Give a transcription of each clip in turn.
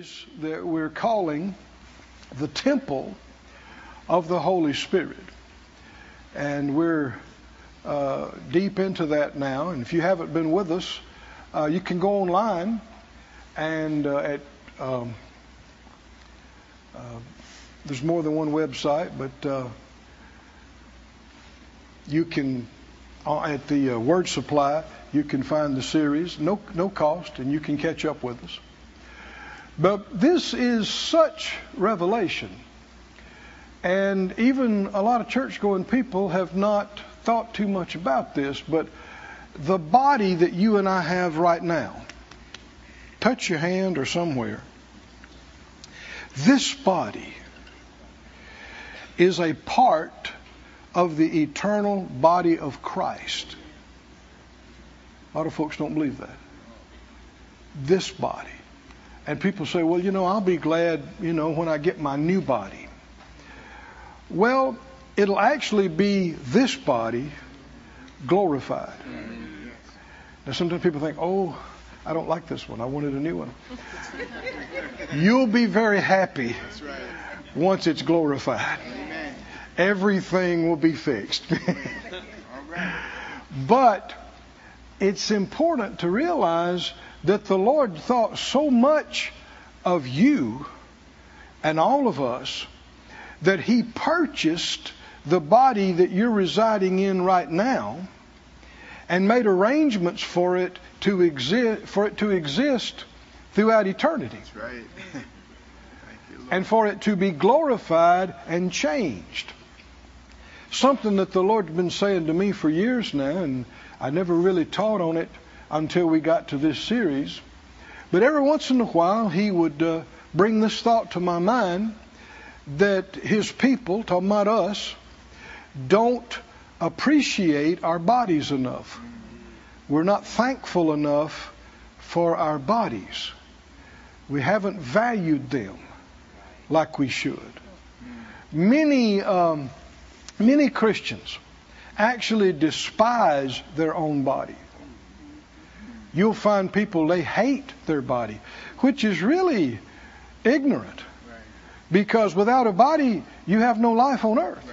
series that we're calling The Temple of the Holy Spirit. And we're uh, deep into that now. And if you haven't been with us, uh, you can go online and uh, at um, uh, there's more than one website, but uh, you can uh, at the Word Supply you can find the series, no no cost, and you can catch up with us. But this is such revelation. And even a lot of church going people have not thought too much about this, but the body that you and I have right now, touch your hand or somewhere, this body is a part of the eternal body of Christ. A lot of folks don't believe that. This body. And people say, well, you know, I'll be glad, you know, when I get my new body. Well, it'll actually be this body glorified. Now, sometimes people think, oh, I don't like this one. I wanted a new one. You'll be very happy once it's glorified. Everything will be fixed. but it's important to realize that the Lord thought so much of you and all of us that He purchased the body that you're residing in right now and made arrangements for it to exist for it to exist throughout eternity. That's right. you, and for it to be glorified and changed. Something that the Lord's been saying to me for years now, and I never really taught on it until we got to this series. But every once in a while, he would uh, bring this thought to my mind that his people, talking about us, don't appreciate our bodies enough. We're not thankful enough for our bodies. We haven't valued them like we should. Many, um, many Christians actually despise their own body you'll find people, they hate their body, which is really ignorant. Because without a body, you have no life on earth.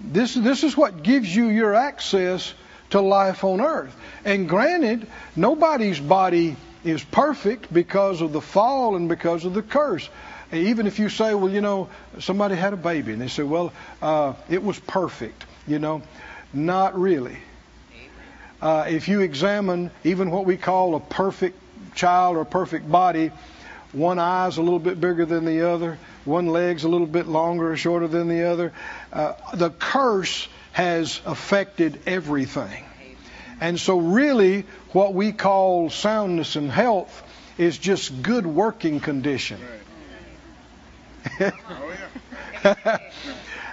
This, this is what gives you your access to life on earth. And granted, nobody's body is perfect because of the fall and because of the curse. Even if you say, well, you know, somebody had a baby and they say, well, uh, it was perfect, you know, not really uh, if you examine even what we call a perfect child or a perfect body, one eye is a little bit bigger than the other, one leg's a little bit longer or shorter than the other. Uh, the curse has affected everything. And so, really, what we call soundness and health is just good working condition.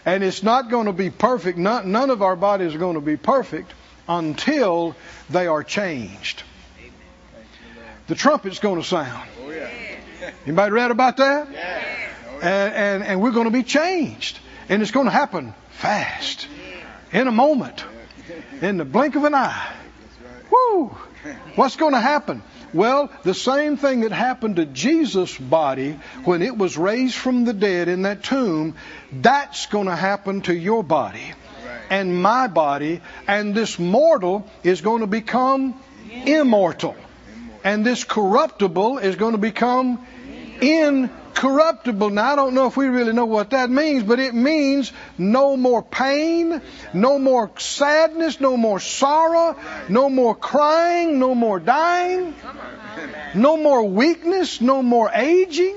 and it's not going to be perfect. Not, none of our bodies are going to be perfect until they are changed. The trumpet's going to sound. Anybody read about that? And, and, and we're going to be changed. And it's going to happen fast. In a moment. In the blink of an eye. Woo! What's going to happen? Well, the same thing that happened to Jesus' body when it was raised from the dead in that tomb, that's going to happen to your body and my body, and this mortal is going to become immortal. And this corruptible is going to become incorruptible. Now, I don't know if we really know what that means, but it means no more pain, no more sadness, no more sorrow, no more crying, no more dying, no more weakness, no more aging.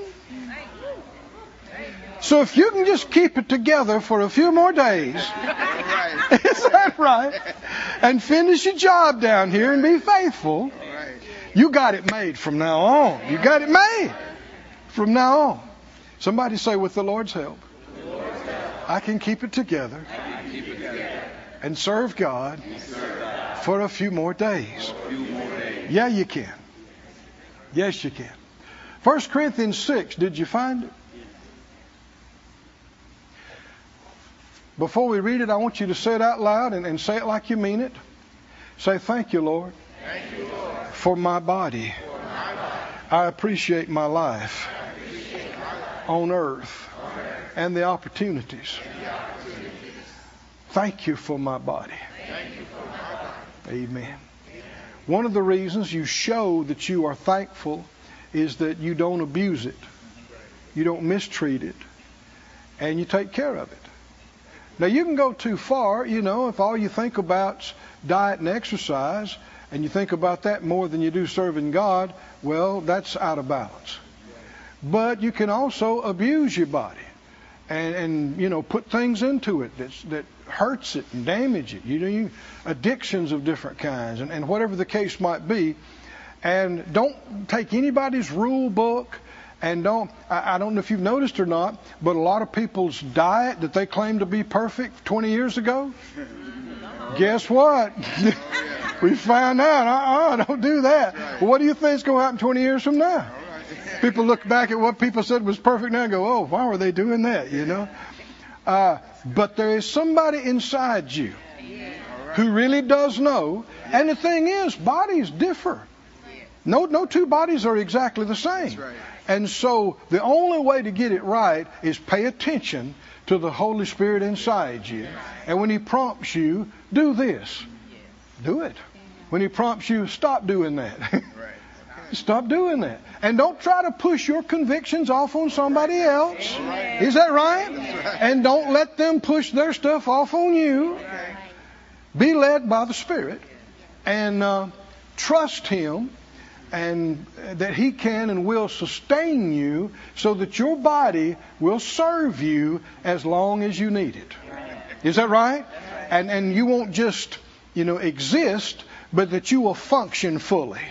So if you can just keep it together for a few more days, is that right? And finish your job down here and be faithful, you got it made from now on. You got it made from now on. Somebody say, with the Lord's help, I can keep it together and serve God for a few more days. Yeah, you can. Yes, you can. 1 Corinthians 6, did you find it? Before we read it, I want you to say it out loud and, and say it like you mean it. Say, Thank you, Lord, Thank you, Lord for, my body. for my body. I appreciate my life on earth and the opportunities. Thank you for my body. Amen. One of the reasons you show that you are thankful is that you don't abuse it, you don't mistreat it, and you take care of it. Now, you can go too far, you know, if all you think about's diet and exercise, and you think about that more than you do serving God, well, that's out of balance. But you can also abuse your body and, and you know put things into it that's, that hurts it and damage it. You know, you, addictions of different kinds, and, and whatever the case might be. And don't take anybody's rule book. And don't, I, I don't know if you've noticed or not, but a lot of people's diet that they claim to be perfect 20 years ago, guess what? we found out, uh-uh, don't do that. Well, what do you think is going to happen 20 years from now? People look back at what people said was perfect now and go, oh, why were they doing that, you know? Uh, but there is somebody inside you who really does know. And the thing is, bodies differ. No, no two bodies are exactly the same. And so the only way to get it right is pay attention to the Holy Spirit inside you. And when He prompts you, do this. Do it. When He prompts you, stop doing that. Stop doing that. And don't try to push your convictions off on somebody else. Is that right? And don't let them push their stuff off on you. Be led by the Spirit and uh, trust Him and that He can and will sustain you so that your body will serve you as long as you need it. Is that right? And, and you won't just, you know, exist, but that you will function fully.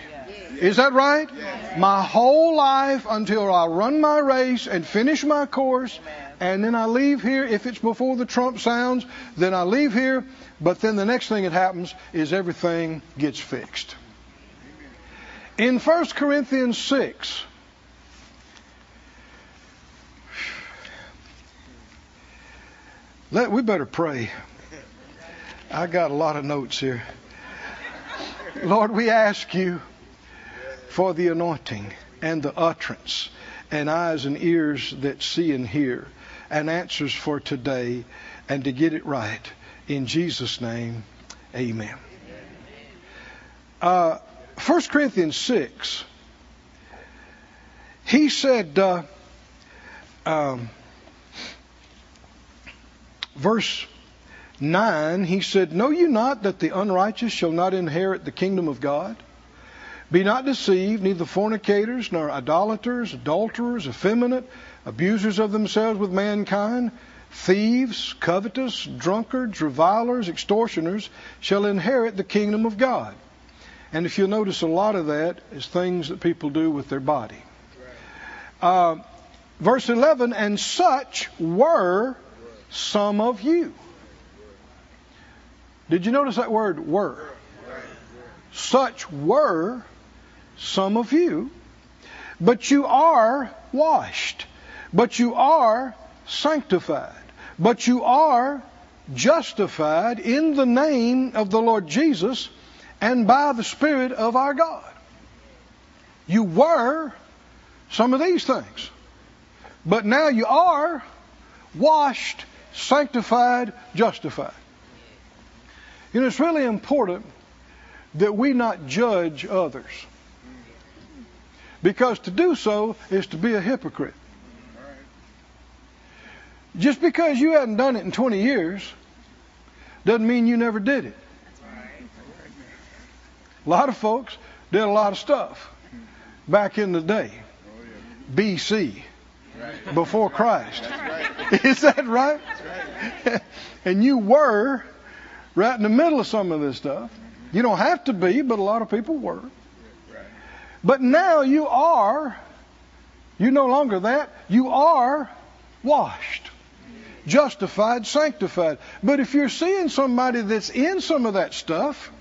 Is that right? My whole life until I run my race and finish my course, and then I leave here. If it's before the trump sounds, then I leave here. But then the next thing that happens is everything gets fixed. In 1 Corinthians 6, let, we better pray. I got a lot of notes here. Lord, we ask you for the anointing and the utterance and eyes and ears that see and hear and answers for today and to get it right. In Jesus' name, amen. Uh, 1 Corinthians 6, he said, uh, um, verse 9, he said, Know you not that the unrighteous shall not inherit the kingdom of God? Be not deceived, neither fornicators, nor idolaters, adulterers, effeminate, abusers of themselves with mankind, thieves, covetous, drunkards, revilers, extortioners shall inherit the kingdom of God. And if you'll notice, a lot of that is things that people do with their body. Uh, verse 11, and such were some of you. Did you notice that word were? Such were some of you, but you are washed, but you are sanctified, but you are justified in the name of the Lord Jesus and by the Spirit of our God. You were some of these things, but now you are washed, sanctified, justified. You know, it's really important that we not judge others. Because to do so is to be a hypocrite. Just because you hadn't done it in 20 years doesn't mean you never did it. A lot of folks did a lot of stuff back in the day, BC, before Christ. Is that right? and you were right in the middle of some of this stuff. You don't have to be, but a lot of people were. But now you are, you're no longer that, you are washed, justified, sanctified. But if you're seeing somebody that's in some of that stuff,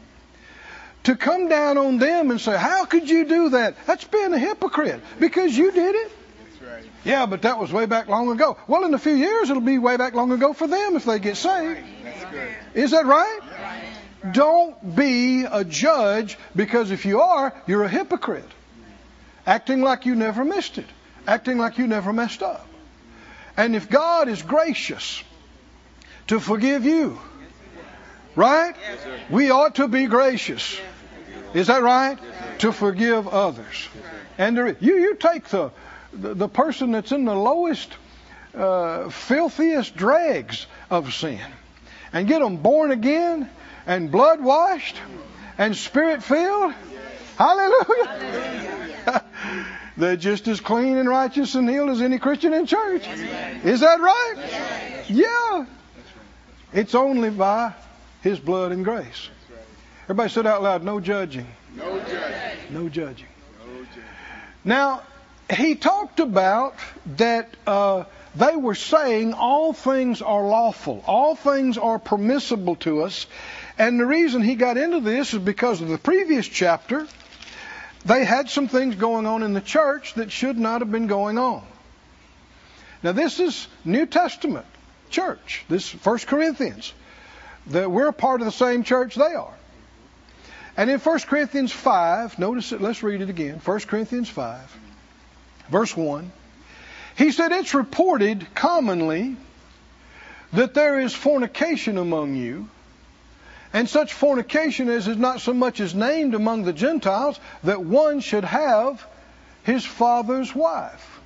to come down on them and say, How could you do that? That's being a hypocrite because you did it. Yeah, but that was way back long ago. Well, in a few years, it'll be way back long ago for them if they get saved. Is that right? Don't be a judge because if you are, you're a hypocrite. acting like you never missed it, acting like you never messed up. And if God is gracious to forgive you, right? We ought to be gracious. Is that right? To forgive others. And there, you you take the, the, the person that's in the lowest, uh, filthiest dregs of sin, and get them born again and blood washed and spirit filled. Hallelujah. Hallelujah. They're just as clean and righteous and healed as any Christian in church. Is that right? Yeah. It's only by His blood and grace. Everybody said out loud, no judging. No judging. No judging. Now, he talked about that uh, they were saying all things are lawful, all things are permissible to us. And the reason he got into this is because of the previous chapter. They had some things going on in the church that should not have been going on. Now, this is New Testament church. This 1 Corinthians. That we're part of the same church they are. And in 1 Corinthians 5, notice it, let's read it again. 1 Corinthians 5, verse 1. He said, It's reported commonly that there is fornication among you, and such fornication as is not so much as named among the Gentiles, that one should have his father's wife.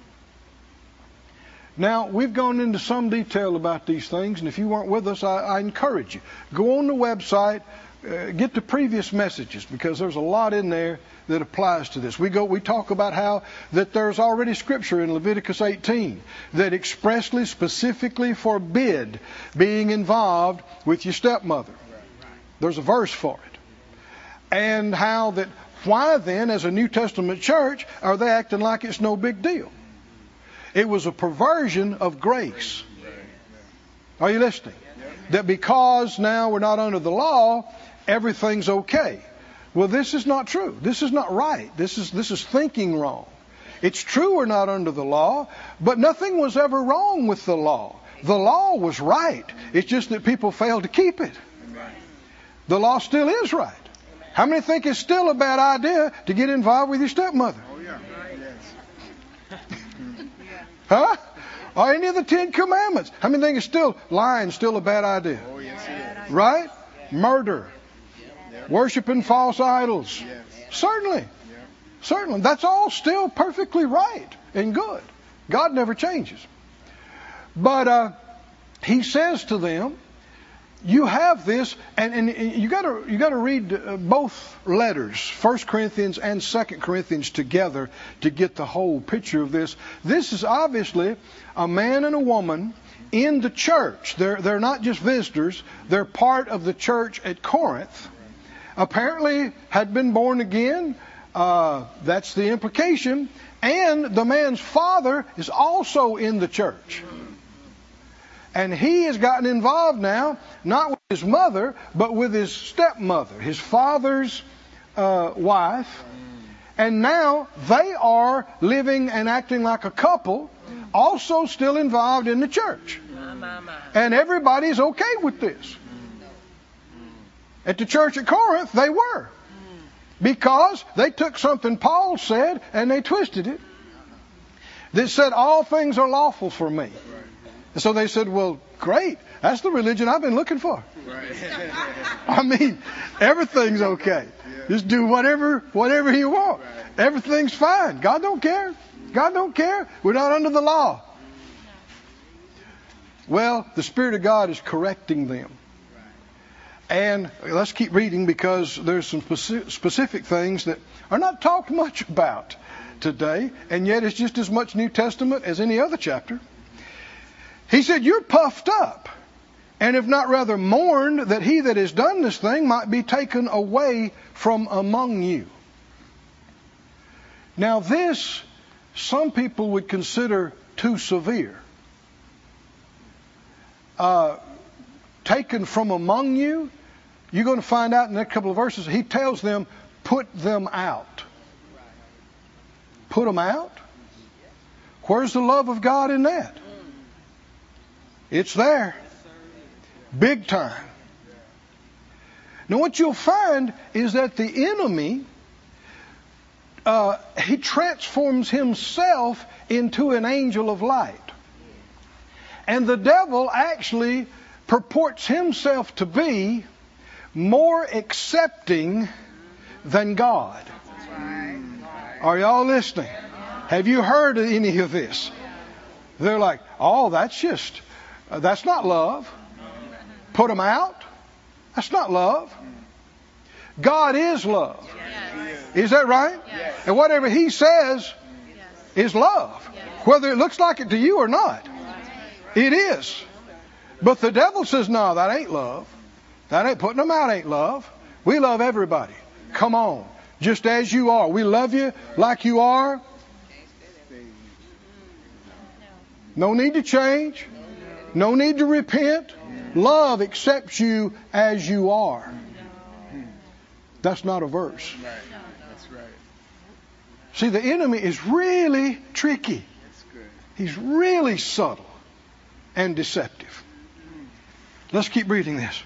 Now, we've gone into some detail about these things, and if you weren't with us, I, I encourage you. Go on the website, uh, get the previous messages because there's a lot in there that applies to this. We go, we talk about how that there's already scripture in Leviticus 18 that expressly, specifically forbid being involved with your stepmother. There's a verse for it. And how that, why then, as a New Testament church, are they acting like it's no big deal? It was a perversion of grace. Are you listening? That because now we're not under the law, everything's okay. Well, this is not true. This is not right. This is, this is thinking wrong. It's true we're not under the law, but nothing was ever wrong with the law. The law was right. It's just that people failed to keep it. The law still is right. How many think it's still a bad idea to get involved with your stepmother? Oh, yeah. Huh? Or any of the Ten Commandments. How many think it's still lying still a bad idea? Oh, yes, right? Murder. Worshipping false idols. Yes. Certainly. Yeah. Certainly. That's all still perfectly right and good. God never changes. But uh, he says to them, you have this, and, and you got to you got to read uh, both letters, First Corinthians and Second Corinthians together to get the whole picture of this. This is obviously a man and a woman in the church. They're they're not just visitors; they're part of the church at Corinth. Apparently, had been born again. Uh, that's the implication. And the man's father is also in the church. And he has gotten involved now, not with his mother, but with his stepmother, his father's uh, wife. And now they are living and acting like a couple, also still involved in the church. And everybody's okay with this. At the church at Corinth, they were. Because they took something Paul said and they twisted it. That said, all things are lawful for me. And so they said, well, great. That's the religion I've been looking for. Right. I mean, everything's okay. Yeah. Just do whatever, whatever you want. Right. Everything's fine. God don't care. God don't care. We're not under the law. Well, the Spirit of God is correcting them. And let's keep reading because there's some specific things that are not talked much about today, and yet it's just as much New Testament as any other chapter. He said, You're puffed up, and have not rather mourned that he that has done this thing might be taken away from among you. Now, this some people would consider too severe. Uh, taken from among you, you're going to find out in the next couple of verses, he tells them, put them out. Put them out? Where's the love of God in that? It's there. Big time. Now, what you'll find is that the enemy uh, he transforms himself into an angel of light. And the devil actually purports himself to be more accepting than God. Are y'all listening? Have you heard any of this? They're like, oh, that's just, uh, that's not love. Put them out. That's not love. God is love. Is that right? And whatever He says is love. Whether it looks like it to you or not. It is. But the devil says, no, that ain't love. That ain't putting them out ain't love. We love everybody. Come on. Just as you are. We love you like you are. No need to change. No need to repent. Love accepts you as you are. That's not a verse. See, the enemy is really tricky. He's really subtle and deceptive. Let's keep reading this.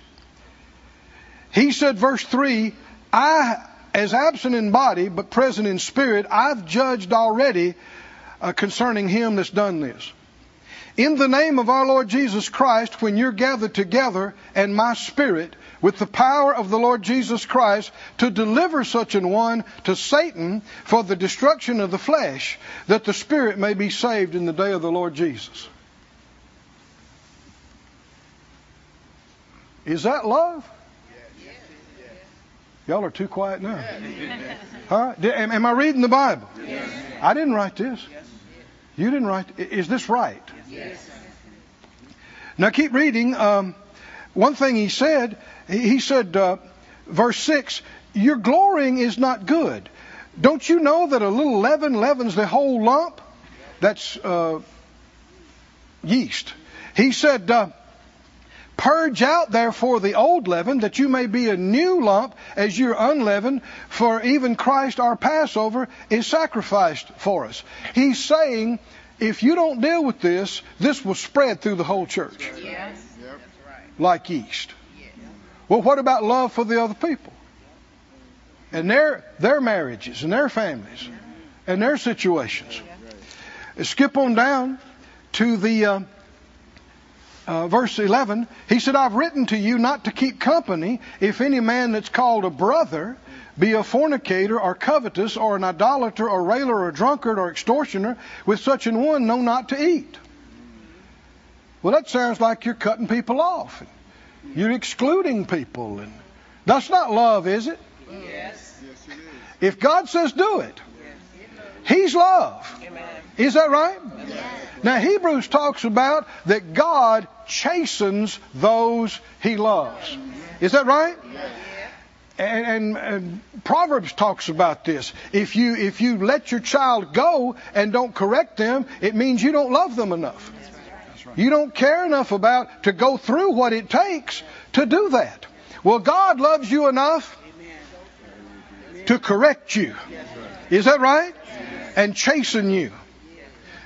He said, verse 3 I, as absent in body, but present in spirit, I've judged already uh, concerning him that's done this. In the name of our Lord Jesus Christ, when you're gathered together, and my spirit, with the power of the Lord Jesus Christ, to deliver such an one to Satan for the destruction of the flesh, that the spirit may be saved in the day of the Lord Jesus. Is that love? Y'all are too quiet now. Huh? Am, am I reading the Bible? I didn't write this. You didn't write. Is this right? Now keep reading. Um, one thing he said, he said, uh, verse 6, Your glorying is not good. Don't you know that a little leaven leavens the whole lump? That's uh, yeast. He said, uh, Purge out therefore the old leaven, that you may be a new lump as you're unleavened, for even Christ our Passover is sacrificed for us. He's saying, if you don't deal with this, this will spread through the whole church. Yes. Yep. Like yeast. Well, what about love for the other people? And their their marriages and their families and their situations. Skip on down to the uh, uh, verse 11, he said, I've written to you not to keep company if any man that's called a brother be a fornicator or covetous or an idolater or railer or drunkard or extortioner, with such an one know not to eat. Well, that sounds like you're cutting people off. You're excluding people. And that's not love, is it? Yes. If God says do it, He's love. Amen. Is that right? Now, Hebrews talks about that God chastens those he loves. Is that right? And, and, and, Proverbs talks about this. If you if you let your child go and don't correct them, it means you don't love them enough. You don't care enough about to go through what it takes to do that. Well, God loves you enough to correct you. Is that right? And chasten you.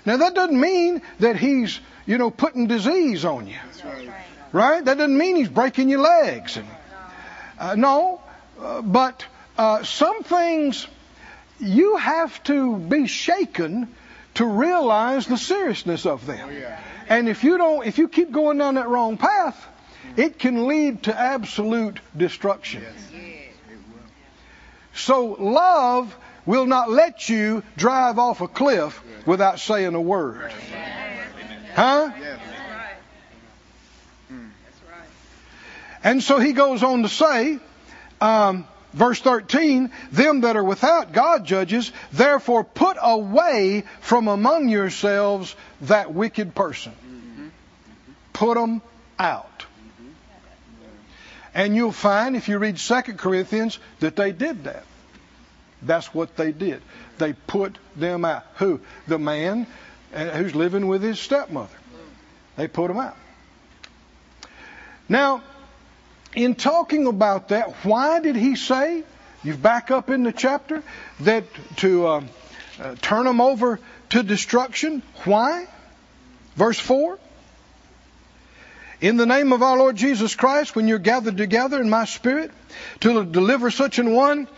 Now that doesn't mean that He's you know putting disease on you. Right? That doesn't mean He's breaking your legs. And, uh, no, uh, but uh, some things you have to be shaken to realize the seriousness of them. And if you don't, if you keep going down that wrong path, it can lead to absolute destruction. So love will not let you drive off a cliff without saying a word. Huh? And so he goes on to say, um, verse 13, them that are without God judges, therefore put away from among yourselves that wicked person. Put them out. And you'll find, if you read 2 Corinthians, that they did that. That's what they did. They put them out. Who? The man uh, who's living with his stepmother. They put him out. Now, in talking about that, why did he say, you back up in the chapter, that to uh, uh, turn them over to destruction? Why? Verse 4 In the name of our Lord Jesus Christ, when you're gathered together in my spirit, to deliver such an one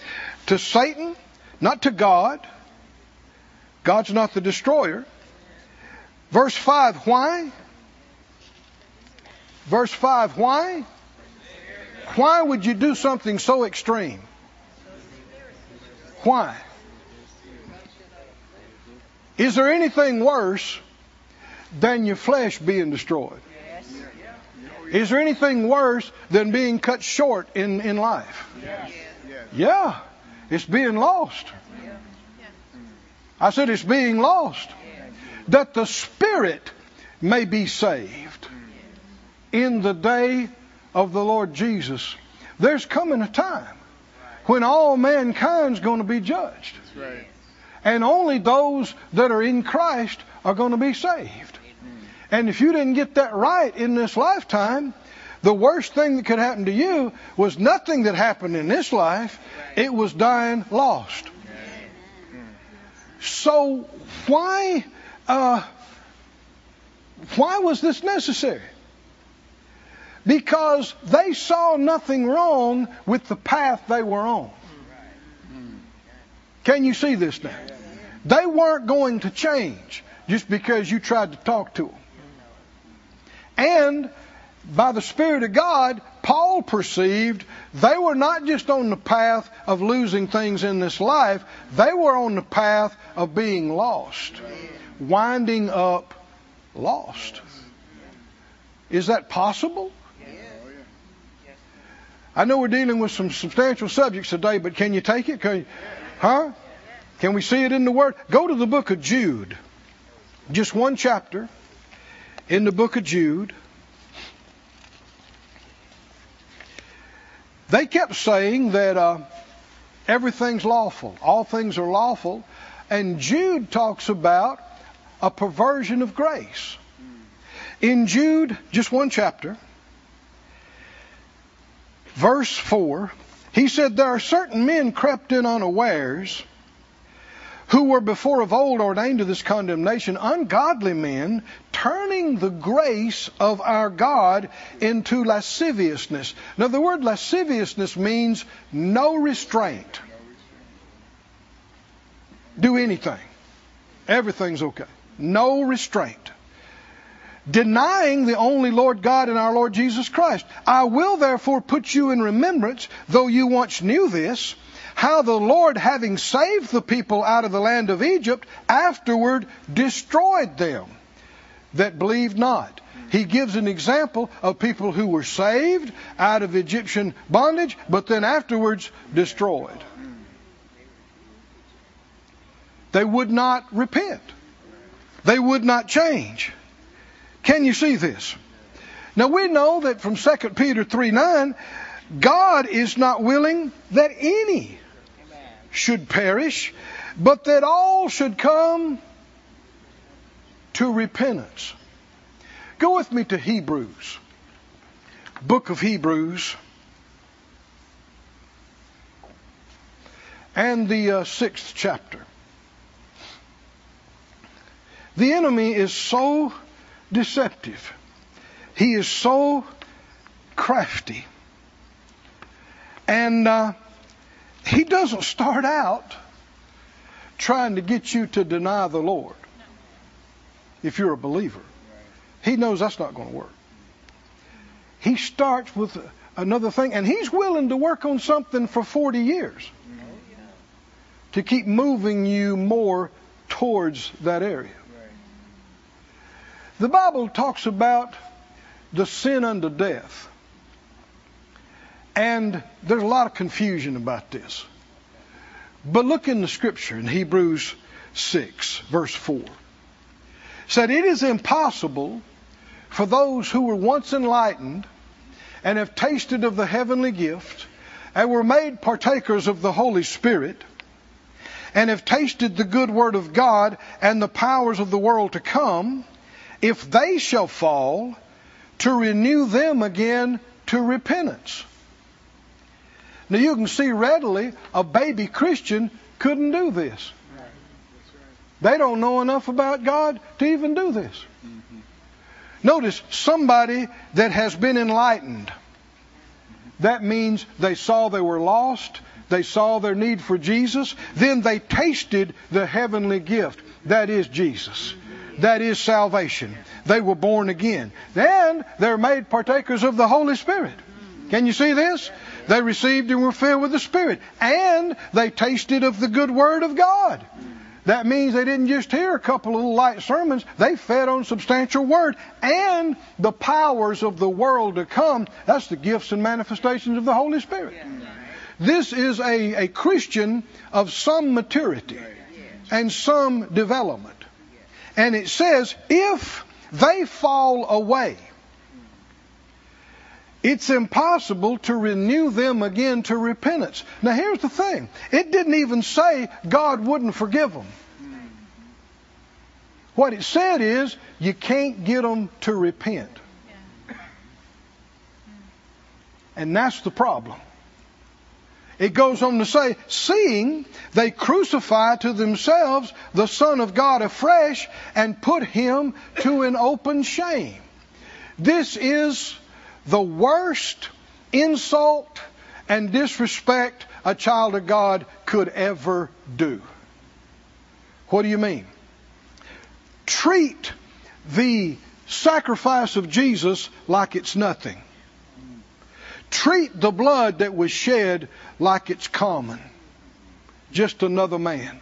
to Satan not to God. God's not the destroyer. Verse 5, why? Verse 5, why? Why would you do something so extreme? Why? Is there anything worse than your flesh being destroyed? Is there anything worse than being cut short in, in life? Yeah, it's being lost. I said it's being lost. That the Spirit may be saved in the day of the Lord Jesus. There's coming a time when all mankind's going to be judged. Right. And only those that are in Christ are going to be saved. And if you didn't get that right in this lifetime, the worst thing that could happen to you was nothing that happened in this life. It was dying lost. So why, uh, why was this necessary? Because they saw nothing wrong with the path they were on. Can you see this now? They weren't going to change just because you tried to talk to them. And by the Spirit of God, Paul perceived they were not just on the path of losing things in this life, they were on the path of being lost, winding up lost. Is that possible? I know we're dealing with some substantial subjects today, but can you take it? Can you, huh? Can we see it in the Word? Go to the book of Jude. Just one chapter in the book of Jude. They kept saying that uh, everything's lawful, all things are lawful, and Jude talks about a perversion of grace. In Jude, just one chapter, verse 4, he said, There are certain men crept in unawares who were before of old ordained to this condemnation, ungodly men, turning the grace of our God into lasciviousness. Now, the word lasciviousness means no restraint. Do anything. Everything's okay. No restraint. Denying the only Lord God and our Lord Jesus Christ. I will therefore put you in remembrance, though you once knew this, how the Lord, having saved the people out of the land of Egypt, afterward destroyed them that believed not. He gives an example of people who were saved out of Egyptian bondage, but then afterwards destroyed. They would not repent. They would not change. Can you see this? Now we know that from 2 Peter 3 9, God is not willing that any should perish, but that all should come to repentance. Go with me to Hebrews, book of Hebrews, and the uh, sixth chapter. The enemy is so deceptive. He is so crafty. And uh, he doesn't start out trying to get you to deny the Lord if you're a believer. He knows that's not going to work. He starts with another thing, and he's willing to work on something for 40 years to keep moving you more towards that area. The Bible talks about the sin unto death. And there's a lot of confusion about this. But look in the scripture in Hebrews 6, verse 4. It said, It is impossible for those who were once enlightened and have tasted of the heavenly gift and were made partakers of the Holy Spirit and have tasted the good word of God and the powers of the world to come, if they shall fall, to renew them again to repentance. Now you can see readily a baby Christian couldn't do this. They don't know enough about God to even do this. Notice somebody that has been enlightened. That means they saw they were lost, they saw their need for Jesus, then they tasted the heavenly gift. That is Jesus. That is salvation. They were born again. Then they're made partakers of the Holy Spirit. Can you see this? They received and were filled with the Spirit. And they tasted of the good Word of God. That means they didn't just hear a couple of light sermons, they fed on substantial word and the powers of the world to come. That's the gifts and manifestations of the Holy Spirit. This is a, a Christian of some maturity and some development. And it says, if they fall away, it's impossible to renew them again to repentance. Now, here's the thing it didn't even say God wouldn't forgive them. What it said is, you can't get them to repent. And that's the problem. It goes on to say, seeing they crucify to themselves the Son of God afresh and put him to an open shame. This is the worst insult and disrespect a child of God could ever do. What do you mean? Treat the sacrifice of Jesus like it's nothing. Treat the blood that was shed like it's common. Just another man.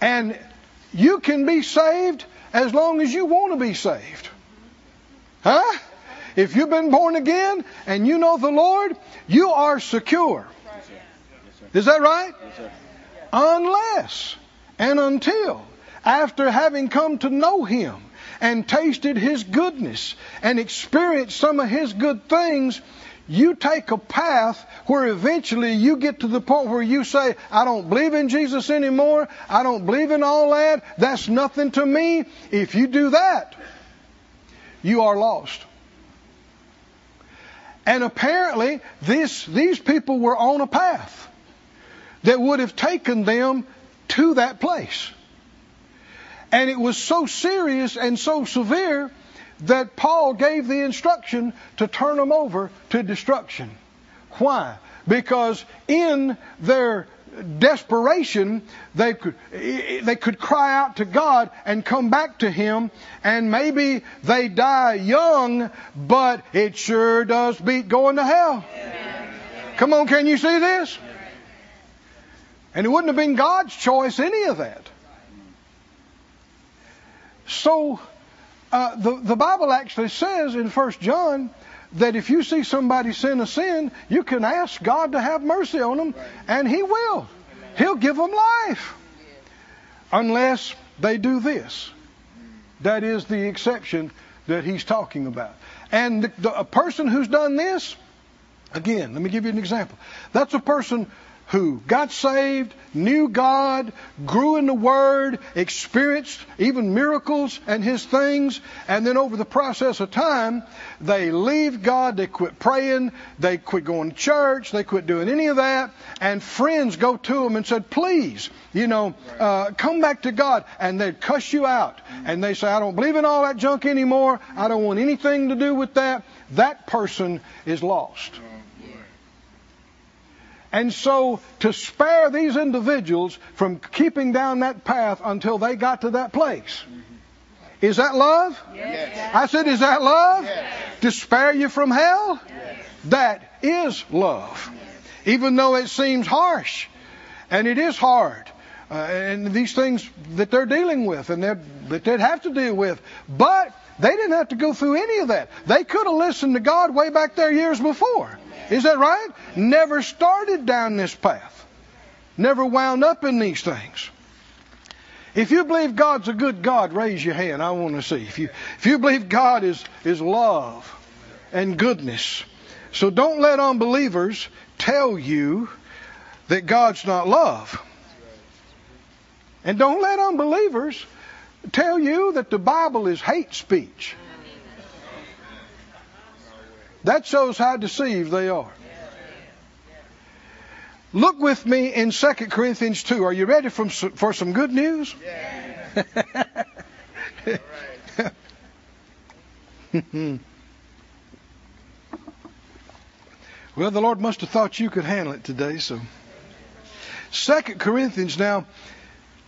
And you can be saved as long as you want to be saved. Huh? If you've been born again and you know the Lord, you are secure. Is that right? Unless and until after having come to know Him and tasted His goodness and experienced some of His good things, you take a path where eventually you get to the point where you say, I don't believe in Jesus anymore. I don't believe in all that. That's nothing to me. If you do that, you are lost. And apparently, this, these people were on a path that would have taken them to that place. And it was so serious and so severe that Paul gave the instruction to turn them over to destruction. Why? Because in their desperation, they could, they could cry out to God and come back to Him, and maybe they die young, but it sure does beat going to hell. Come on, can you see this? And it wouldn't have been God's choice, any of that. So, uh, the, the Bible actually says in 1 John that if you see somebody sin a sin, you can ask God to have mercy on them, and He will. He'll give them life. Unless they do this. That is the exception that He's talking about. And the, the, a person who's done this, again, let me give you an example. That's a person who got saved, knew God, grew in the Word, experienced even miracles and His things, and then over the process of time, they leave God, they quit praying, they quit going to church, they quit doing any of that, and friends go to them and said, please, you know, uh, come back to God, and they'd cuss you out, and they say, I don't believe in all that junk anymore, I don't want anything to do with that. That person is lost. And so, to spare these individuals from keeping down that path until they got to that place, is that love? Yes. I said, is that love? Yes. To spare you from hell? Yes. That is love. Even though it seems harsh, and it is hard, uh, and these things that they're dealing with and that they'd have to deal with, but they didn't have to go through any of that. They could have listened to God way back there years before. Is that right? Never started down this path. Never wound up in these things. If you believe God's a good God, raise your hand. I want to see. If you, if you believe God is, is love and goodness. So don't let unbelievers tell you that God's not love. And don't let unbelievers tell you that the Bible is hate speech. That shows how deceived they are. Look with me in 2 Corinthians 2. Are you ready for, for some good news? Well, the Lord must have thought you could handle it today, so. Second Corinthians now.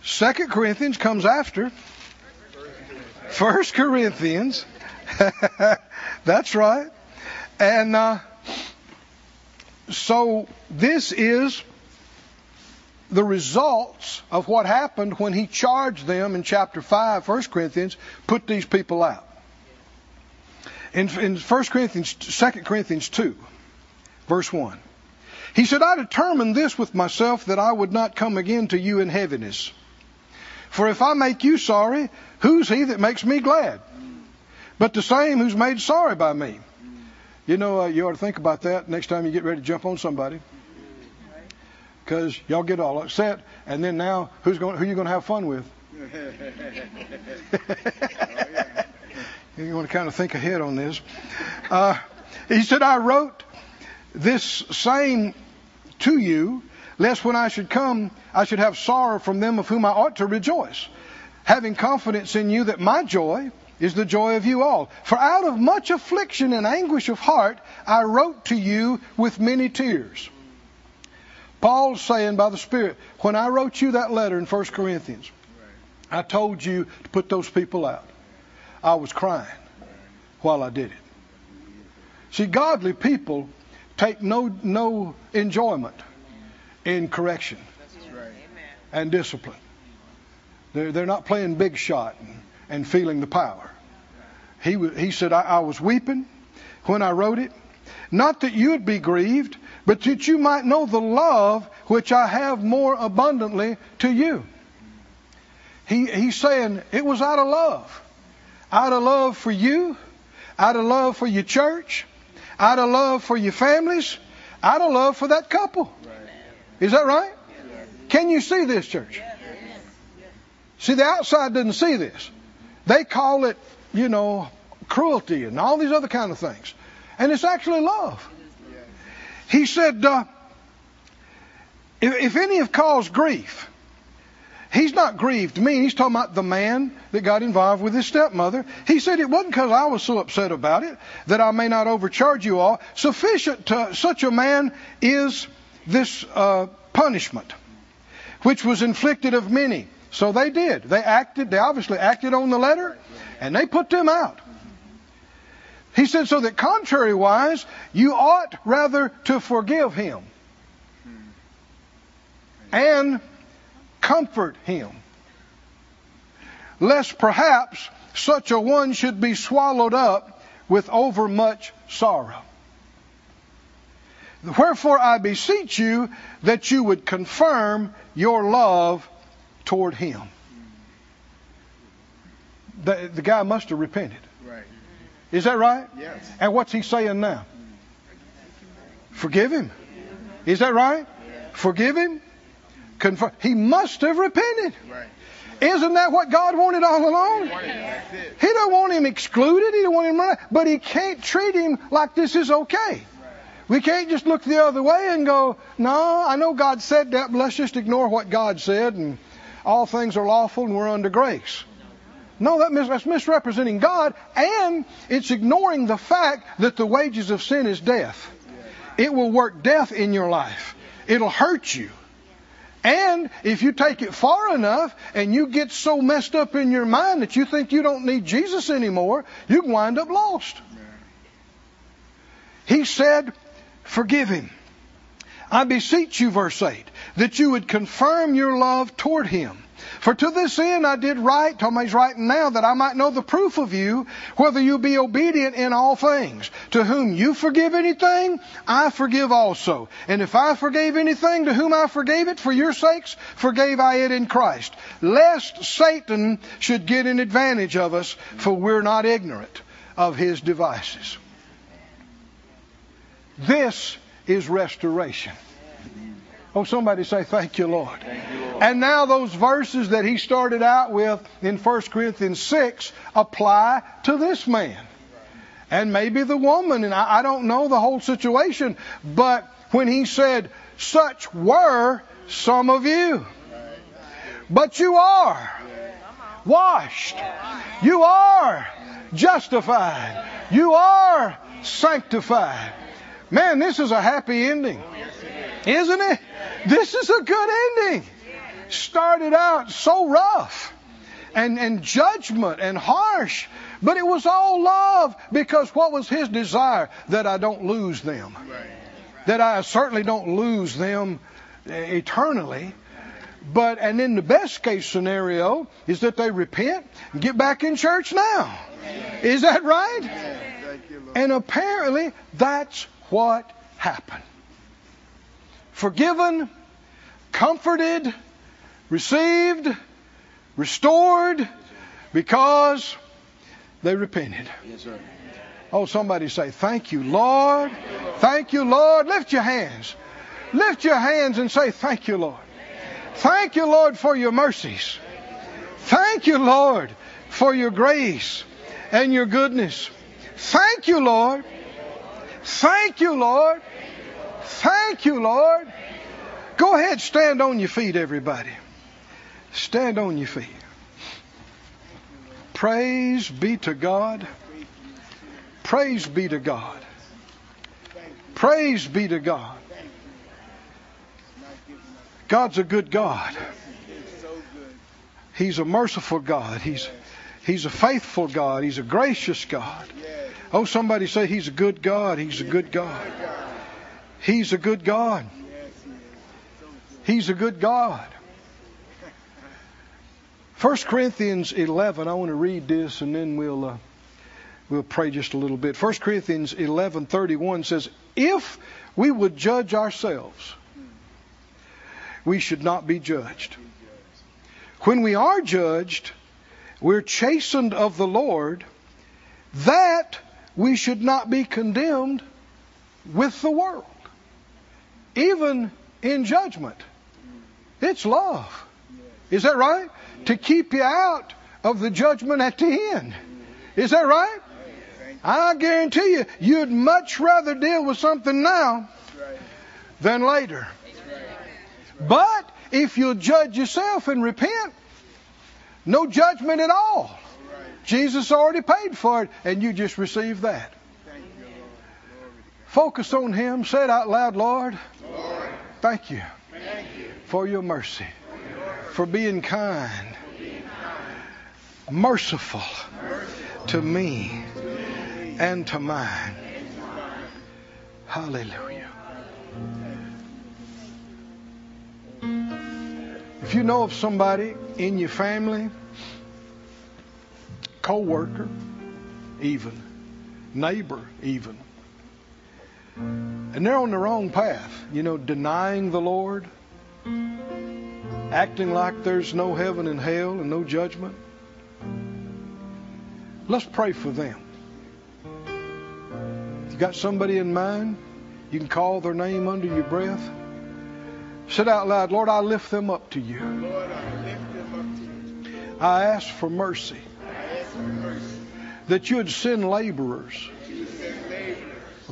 Second Corinthians comes after First Corinthians. That's right. And uh, so this is the results of what happened when he charged them in chapter 5, 1 Corinthians, put these people out. In, in 1 Corinthians, 2 Corinthians 2, verse 1, he said, I determined this with myself that I would not come again to you in heaviness. For if I make you sorry, who's he that makes me glad? But the same who's made sorry by me. You know, uh, you ought to think about that next time you get ready to jump on somebody because y'all get all upset, and then now who's going? Who are you going to have fun with? you want to kind of think ahead on this. Uh, he said, "I wrote this same to you, lest when I should come, I should have sorrow from them of whom I ought to rejoice, having confidence in you that my joy." Is the joy of you all. For out of much affliction and anguish of heart, I wrote to you with many tears. Paul's saying by the Spirit, when I wrote you that letter in 1 Corinthians, I told you to put those people out. I was crying while I did it. See, godly people take no no enjoyment in correction and discipline. They're, they're not playing big shot and, and feeling the power. He, he said, I, I was weeping when I wrote it. Not that you'd be grieved, but that you might know the love which I have more abundantly to you. He, he's saying it was out of love. Out of love for you, out of love for your church, out of love for your families, out of love for that couple. Is that right? Can you see this, church? See, the outside doesn't see this. They call it, you know, cruelty and all these other kind of things. And it's actually love. He said, uh, if, if any have caused grief, he's not grieved me. He's talking about the man that got involved with his stepmother. He said it wasn't because I was so upset about it that I may not overcharge you all. Sufficient to such a man is this uh, punishment, which was inflicted of many. So they did. They acted. They obviously acted on the letter, and they put them out. He said, so that contrariwise, you ought rather to forgive him and comfort him, lest perhaps such a one should be swallowed up with overmuch sorrow. Wherefore I beseech you that you would confirm your love toward him. The, the guy must have repented. Is that right? Yes. And what's he saying now? Forgive him. Is that right? Forgive him. Confirm. He must have repented. Right. Isn't that what God wanted all along? He don't want him excluded. He don't want him, running, but he can't treat him like this is okay. We can't just look the other way and go, no, I know God said that, but let's just ignore what God said and all things are lawful and we're under grace. No, that mis- that's misrepresenting God, and it's ignoring the fact that the wages of sin is death. It will work death in your life. It'll hurt you. And if you take it far enough and you get so messed up in your mind that you think you don't need Jesus anymore, you can wind up lost. He said, Forgive him. I beseech you, verse 8, that you would confirm your love toward him. For to this end I did write, Tommy's writing now, that I might know the proof of you, whether you be obedient in all things. To whom you forgive anything, I forgive also. And if I forgave anything, to whom I forgave it, for your sakes, forgave I it in Christ. Lest Satan should get an advantage of us, for we're not ignorant of his devices. This is restoration. Oh, somebody say, Thank you, Lord. Thank you, Lord. And now those verses that he started out with in 1 Corinthians 6 apply to this man. And maybe the woman, and I, I don't know the whole situation, but when he said, Such were some of you. But you are washed. You are justified. You are sanctified. Man, this is a happy ending. Isn't it? This is a good ending. Started out so rough and, and judgment and harsh, but it was all love because what was his desire? That I don't lose them. That I certainly don't lose them eternally. But, and in the best case scenario is that they repent and get back in church now. Is that right? And apparently that's what happened. Forgiven, comforted, received, restored because they repented. Oh, somebody say, Thank you, Lord. Thank you, Lord. Lift your hands. Lift your hands and say, Thank you, Lord. Thank you, Lord, for your mercies. Thank you, Lord, for your grace and your goodness. Thank you, Lord. Thank you, Lord. Thank you, Lord. Go ahead, stand on your feet, everybody. Stand on your feet. Praise be to God. Praise be to God. Praise be to God. God's a good God. He's a merciful God. He's He's a faithful God. He's a gracious God. Oh, somebody say He's a good God. He's a good God. He's a good God. He's a good God. 1 Corinthians 11, I want to read this and then we'll, uh, we'll pray just a little bit. 1 Corinthians 11:31 says, If we would judge ourselves, we should not be judged. When we are judged, we're chastened of the Lord, that we should not be condemned with the world. Even in judgment. It's love. Is that right? To keep you out of the judgment at the end. Is that right? I guarantee you, you'd much rather deal with something now than later. But if you'll judge yourself and repent, no judgment at all. Jesus already paid for it, and you just receive that. Focus on Him. Say it out loud, Lord. Lord. Thank you Thank you for your mercy, for being kind, merciful to me and to mine. Hallelujah. If you know of somebody in your family, co-worker, even neighbor, even, and they're on the wrong path, you know, denying the Lord, acting like there's no heaven and hell and no judgment. Let's pray for them. If you got somebody in mind, you can call their name under your breath. Said out loud, Lord, I lift them up to you. I ask for mercy. That you would send laborers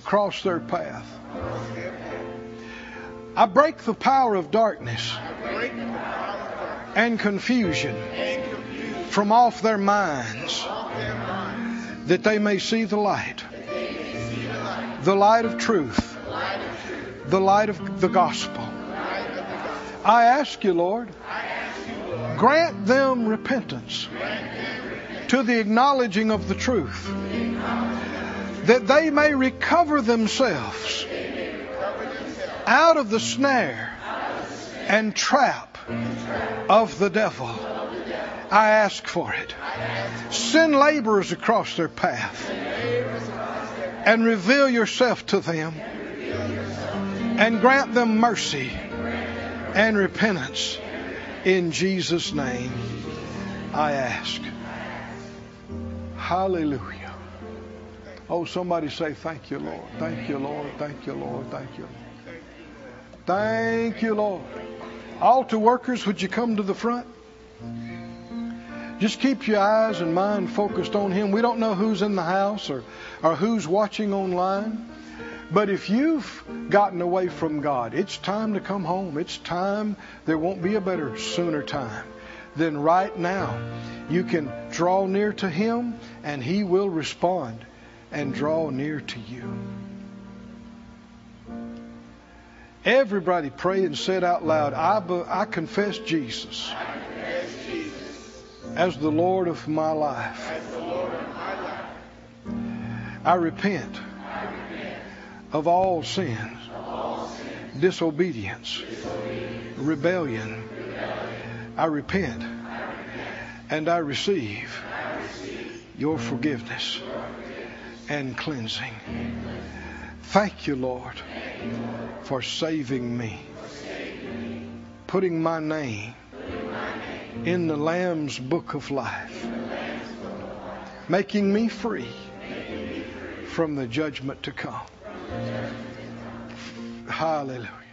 across their path. I break the power of darkness and confusion from off their minds that they may see the light, the light, of truth, the light of the gospel. I ask you, Lord, grant them repentance to the acknowledging of the truth, that they may recover themselves out of the snare and trap of the devil. I ask for it. Send laborers across their path and reveal yourself to them and grant them mercy and repentance. In Jesus' name, I ask. Hallelujah. Oh, somebody say, Thank you, Lord. Thank you, Lord. Thank you, Lord. Thank you, Lord. Thank you, Lord. Altar workers, would you come to the front? Just keep your eyes and mind focused on Him. We don't know who's in the house or, or who's watching online. But if you've gotten away from God, it's time to come home. It's time. There won't be a better, sooner time than right now. You can draw near to Him and He will respond and draw near to you. Everybody pray and say it out loud. I, be, I confess Jesus as the Lord of my life. I repent of all sins, disobedience, rebellion. I repent and I receive your forgiveness and cleansing. Thank you, Lord, for saving me, putting my name in the Lamb's book of life, making me free from the judgment to come. Hallelujah.